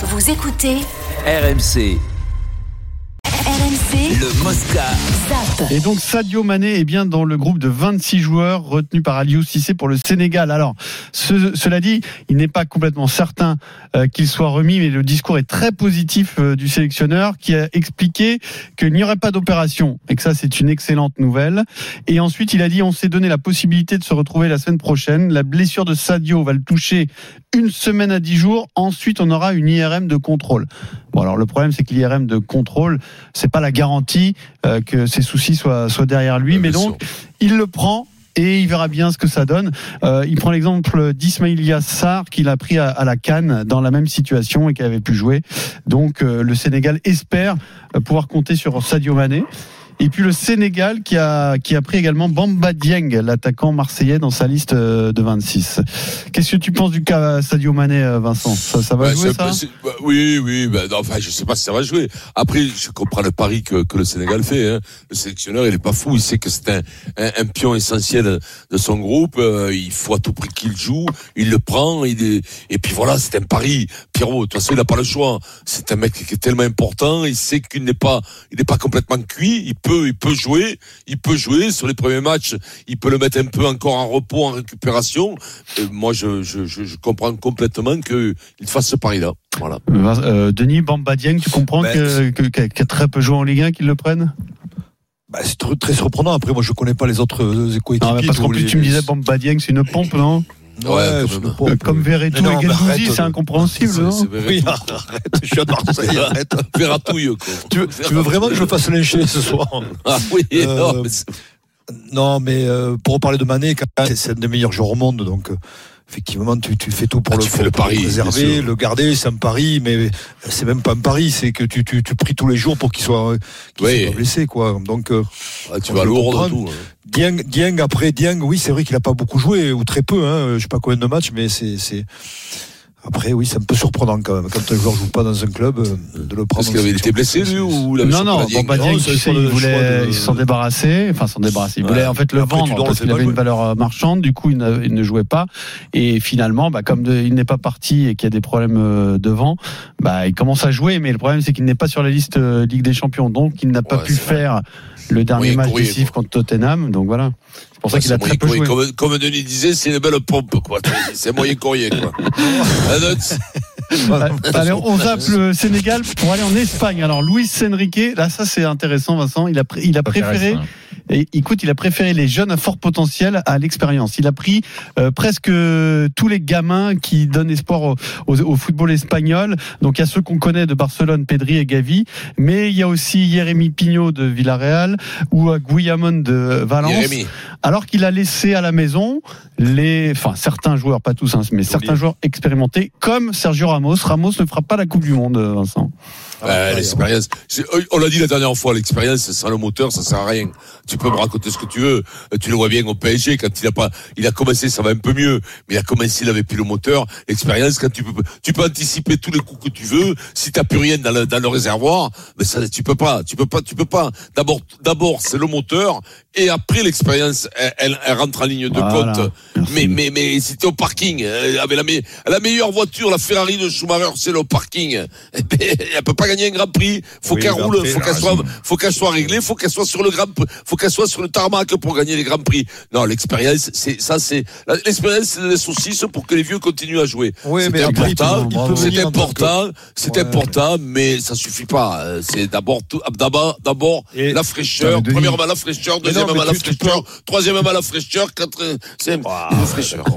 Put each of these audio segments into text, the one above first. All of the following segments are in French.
Vous écoutez RMC, Le Mosca. ZAP. Et donc Sadio Mané est bien dans le groupe de 26 joueurs retenus par Aliou Cissé pour le Sénégal. Alors, ce- cela dit, il n'est pas complètement certain euh, qu'il soit remis, mais le discours est très positif euh, du sélectionneur qui a expliqué qu'il n'y aurait pas d'opération et que ça c'est une excellente nouvelle. Et ensuite, il a dit on s'est donné la possibilité de se retrouver la semaine prochaine. La blessure de Sadio va le toucher une semaine à 10 jours. Ensuite, on aura une IRM de contrôle. Bon, alors le problème c'est que l'IRM de contrôle, c'est pas la garantie euh, que ses soucis soient, soient derrière lui, mais donc il le prend. Et il verra bien ce que ça donne. Euh, il prend l'exemple d'Ismaïlia Sarr qu'il a pris à, à la Cannes dans la même situation et qui avait pu jouer. Donc euh, le Sénégal espère pouvoir compter sur Sadio Mané. Et puis le Sénégal qui a qui a pris également Bamba Dieng, l'attaquant marseillais dans sa liste euh, de 26. Qu'est-ce que tu penses du cas Sadio Mané, euh, Vincent? Ça, ça va Ouais, jouer ça? bah, Oui, oui. bah, non, enfin, je sais pas si ça va jouer. Après, je comprends le pari que, que le Sénégal fait. Hein. Le sélectionneur, il est pas fou. Il sait que c'est un, un, un pion essentiel de son groupe. Euh, il faut à tout prix qu'il joue. Il le prend. Il est... Et puis voilà, c'est un pari. Pierrot, de toute façon, il n'a pas le choix. C'est un mec qui est tellement important. Il sait qu'il n'est pas, il n'est pas complètement cuit. Il peut, il peut jouer. Il peut jouer sur les premiers matchs. Il peut le mettre un peu encore en repos, en récupération. Et moi, je, je, je, je comprends complètement qu'il fasse ce pari-là. Voilà. Euh, Denis Bamba Dieng, tu comprends Ben, que, que, que- qu'il y a très peu joué en Ligue 1 qu'ils le prennent? Bah, c'est très, très surprenant. Après, moi, je connais pas les autres euh, coéquipiers. Parce qu'en plus les- tu me disais Bamba Dieng, c'est une pompe, non? Ouais, Ouais, quand même. Euh, Comme Verretou et Gendouzi, arrête. c'est incompréhensible, C'est- non c'est vrai. Oui, arrête, je suis à Marseille, arrête. Verratouille, quoi. Tu veux, tu veux vraiment que je me fasse lyncher ce soir Ah oui, Euh, non, mais c'est- Non, mais euh, pour reparler de Mané, c'est un des meilleurs joueurs au monde, donc euh, effectivement, tu, tu fais tout pour Ah, le, tu fais le pour pari, préserver, le garder, c'est un pari, mais c'est même pas un pari, c'est que tu, tu, tu pries tous les jours pour qu'il soit, Oui. blessé, quoi. Donc, euh, ah, tu vas lourd tout. hein. Dieng, Dieng, après Dieng, oui, c'est vrai qu'il a pas beaucoup joué, ou très peu, hein, je sais pas combien de matchs, mais c'est, après, oui, c'est un peu surprenant quand même, quand un joueur joue pas dans un club, euh, de le prendre. Parce qu'il avait été blessé, lui, ou il avait Non, non, sur le il voulait, de- il s'en débarrasser, enfin s'en débarrasser. Il Ouais. voulait en fait le Après, vendre parce qu'il avait une valeur euh, marchande, du coup il ne, il ne jouait pas. Et finalement, bah, comme de- il n'est pas parti et qu'il y a des problèmes euh, devant, bah, il commence à jouer, mais le problème c'est qu'il n'est pas sur la liste Ligue des Champions, donc il n'a pas Ouais, pu faire le dernier match décisif contre Tottenham, donc voilà. C'est pour ça qu'il a très peu joué. Comme, comme Denis disait, c'est une belle pompe, quoi. C'est moyen courrier, quoi. Ah, non, c'est- Allez, on zappe le Sénégal pour aller en Espagne. Alors, Luis Enrique, là, ça c'est intéressant, Vincent. Il a, il a préféré, et, écoute, il a préféré les jeunes à fort potentiel à l'expérience. Il a pris euh, presque tous les gamins qui donnent espoir au, au- au football espagnol. Donc, il y a ceux qu'on connaît de Barcelone, Pedri et Gavi, mais il y a aussi Jérémy Pignot de Villarreal ou euh, Guillamon de Valence. Jérémy. Alors qu'il a laissé à la maison les, enfin certains joueurs, pas tous, hein, mais certains joueurs expérimentés, comme Sergio Ramos. Ramos ne fera pas la Coupe du Monde, Vincent. Ouais, l'expérience. C'est- euh, On l'a dit la dernière fois, l'expérience sans le moteur, ça sert à rien. Tu peux me raconter ce que tu veux. Euh, Tu le vois bien au PSG quand il a pas, il a commencé, ça va un peu mieux, mais il a commencé, il avait plus le moteur. L'expérience, quand tu peux, tu peux anticiper tous les coups que tu veux. Si t'as plus rien dans le, dans le réservoir, mais ça, tu peux pas, tu peux pas, tu peux pas. D'abord, d'abord, c'est le moteur, et après l'expérience, elle, elle, elle rentre en ligne de Voilà. compte. Merci. Mais, mais, mais t'es au parking, avec la, me- la meilleure voiture, la Ferrari de Schumacher, c'est le parking. Eh ben, elle peut pas gagner un grand prix. Faut Oui, qu'elle roule, faut qu'elle soit, faut qu'elle soit réglée, faut qu'elle soit sur le grand, faut qu'elle soit sur le tarmac pour gagner les grands prix. Non, l'expérience, c'est, ça, c'est, la- l'expérience, c'est les saucisses pour que les vieux continuent à jouer. Oui, c'est important, c'est important, c'est Ouais, important, mais ça suffit pas. C'est d'abord, tout- d'abord, d'abord, la fraîcheur, premièrement la fraîcheur, deuxièmement la tu fraîcheur, troisièmement la fraîcheur, quatrième, c'est la fraîcheur.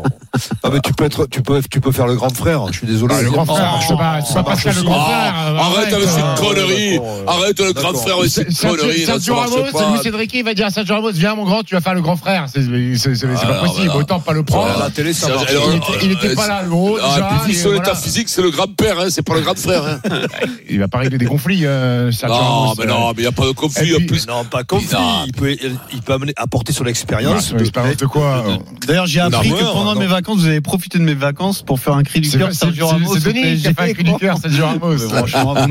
Ah, mais tu peux être, tu peux, tu peux faire le grand frère. Je suis désolé. Ah, le grand Oh, frère, c'est pas, pas marche le grand Ah, frère. euh, arrête avec euh, d'accord, euh, Arrête le grand frère avec conneries. là, Sergio ça marche Ramos, pas. Luis Enrique, il va dire à Sergio Ramos, viens mon grand, tu vas faire le grand frère. C'est Ah, pas non, possible, voilà. autant pas le À prendre. la télé, ça marche. Il était, il était euh, pas là, le gros. Ah, déjà, puis vu et son voilà. état physique, c'est le grand-père, hein, c'est pas le grand frère. Hein. Il va pas régler des conflits, euh, Sergio Non, mais non, mais il n'y a pas de conflit. Puis- plus, Non, pas conflit. Il peut, il peut amener, apporter son Bah, expérience. expérience de quoi euh, D'ailleurs, j'y appris Non, que pendant non. mes vacances, vous avez profité de mes vacances pour faire un cri du C'est cœur. c'est- Sergio Ramos. c'est Denis qui a fait un cri du cœur, Sergio Ramos. Franchement, vous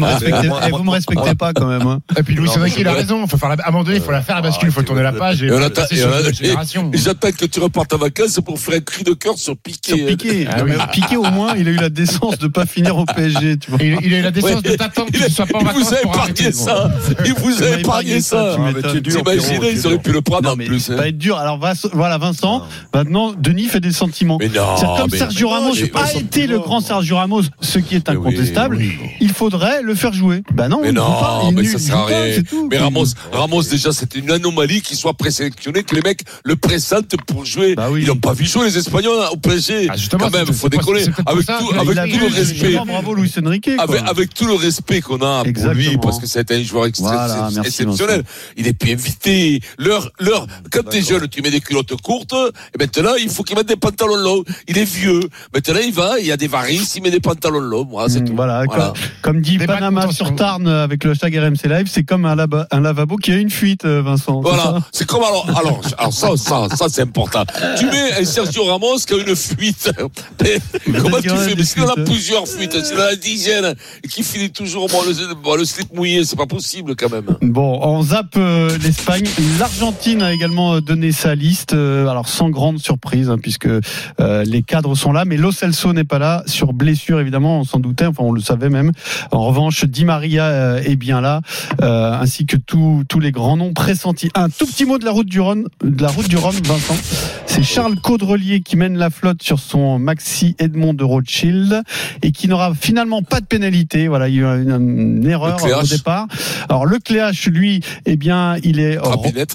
me respectez, pas quand même. hein. Et puis Louis Non, mais Enrique, il a raison. Faut faire. À un moment donné, il faut la faire la bascule, il faut tourner la page j'attends que tu repartes en vacances pour faire un cri de cœur sur Piqué. Sur Piqué. Ah oui. Piqué, au moins, il a eu la décence de pas finir au PSG, tu vois. Et Il, il a eu la décence de t'attendre que Il, tu sois pas en il vacances vous a épargné ça. Il vous Il a épargné ça. Ah, Pierrot, ils auraient pu le prendre en plus. ça hein. va être dur. Alors, voilà, Vincent. Non. Maintenant, Denis fait des sentiments. Mais non, comme mais- Sergio mais Ramos mais- a mais- été le grand Sergio Ramos, ce qui est oui, incontestable. oui. Il faudrait le faire jouer. Bah non, Mais non, pas, mais ça sert à pas, rien. Mais Ramos, Ramos déjà, c'était une anomalie qu'il soit présélectionné, que les mecs le pressentent pour jouer. Bah oui. Ils n'ont pas vu jouer les Espagnols au PSG. Ah, justement, Quand même, faut pour Avec tout, avec vu, le respect. bravo Luis Enrique. Avec, avec tout le respect qu'on a pour lui, parce que c'est un joueur Voilà, merci, exceptionnel. Il est plus invité. Leur, leur, quand t'es jeune, tu mets des culottes courtes, et maintenant, il faut qu'il mette des pantalons longs. Il est vieux. Maintenant, il va, il y a des varices, il met des pantalons longs. Voilà, c'est Mm, tout. Voilà, Voilà. Comme, comme dit Des Panama sur Tarn euh, avec le hashtag RMC Live, c'est comme un, lavabo qui a une fuite, euh, Vincent. Voilà, c'est comme alors, alors, alors ça, ça, ça c'est important. Tu mets un Sergio Ramos qui a une fuite. Mais comment tu en a fais Parce qu'il en a plusieurs fuites. C'est dans la dizaine et qui finit toujours bon, le, bon, le slip mouillé. C'est pas possible quand même. Bon, on zappe euh, l'Espagne. L'Argentine a également euh, sa liste. euh, alors sans grande surprise, hein, puisque euh, les cadres sont là, mais Lo Celso n'est pas là sur blessure évidemment. On s'en doutait, enfin on le savait même. En revanche, Di Maria euh, est bien là, ainsi que tous tous les grands noms pressentis. Un tout petit mot de la route du Rhône, de la route du Rhum, Vincent. C'est Charles Caudrelier qui mène la flotte sur son Maxi Edmond de Rothschild et qui n'aura finalement pas de pénalité. Voilà, il y a eu une, une erreur au départ. Alors le Cléache, lui, eh bien, il est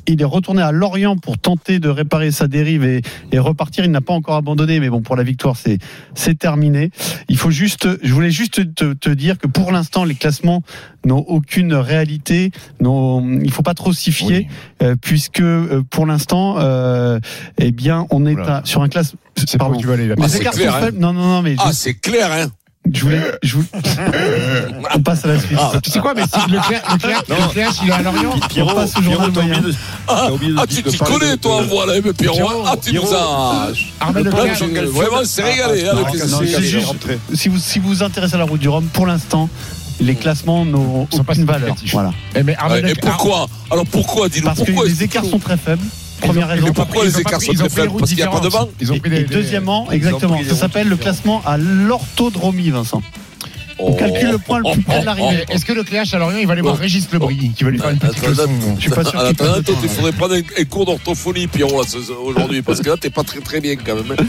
il est retourné à Lorient pour tenter de réparer sa dérive et, et repartir. Il n'a pas encore abandonné, mais bon, pour la victoire, c'est c'est terminé. Il faut juste, je voulais juste te, te dire que pour l'instant, les classements n'ont aucune réalité. n'ont- il faut pas trop s'y fier, Oui. euh, puisque euh, pour l'instant, euh, eh bien, on est à- sur un classe. C'est pas où tu vas aller là. Ah, c'est clair, hein. Non, non, non, mais je, Ah, c'est clair, hein. Je voulais, je voulais- on passe à la suite. Tu sais quoi, mais si Leclerc, Leclerc, Leclerc, il est à Lorient. Pierrot, On passe au journal moyen. de- Ah, oublié de- ah, tu t'y connais, de- toi, de- voilà, mais Pierrot. Pierrot, Ah, tu nous as. Armel Leclerc. Vraiment, c'est régalé, Ah, avec ah, les- cassé, non, cassé, c'est juste- rentré. si vous si vous vous intéressez à la route du Rhum, pour l'instant, les classements n'ont Sont pas aucune valeur. Voilà. Eh, mais Armel Ouais, Et Leclerc- pourquoi? Alors pourquoi Dis-nous Parce que les écarts sont très faibles. Première Ils ont- raison. ils ont pas Pourquoi pris- les écarts sont ils ont très faibles routes Parce qu'il y a pas de différentes. vent Ils ont Et, pris des- et des- deuxièmement, exactement, ça s'appelle le classement à l'orthodromie, Vincent. On Oh. calcule le point le plus près de l'arrivée. Est-ce que Leclerc à Lorient, il va aller voir Oh. Régis Lebris, qui va lui faire une petite Attends, leçon Je suis pas sûr le temps, il faudrait prendre un, cours d'orthophonie, Pierrot, aujourd'hui, parce que là, t'es pas très très bien quand même. hein.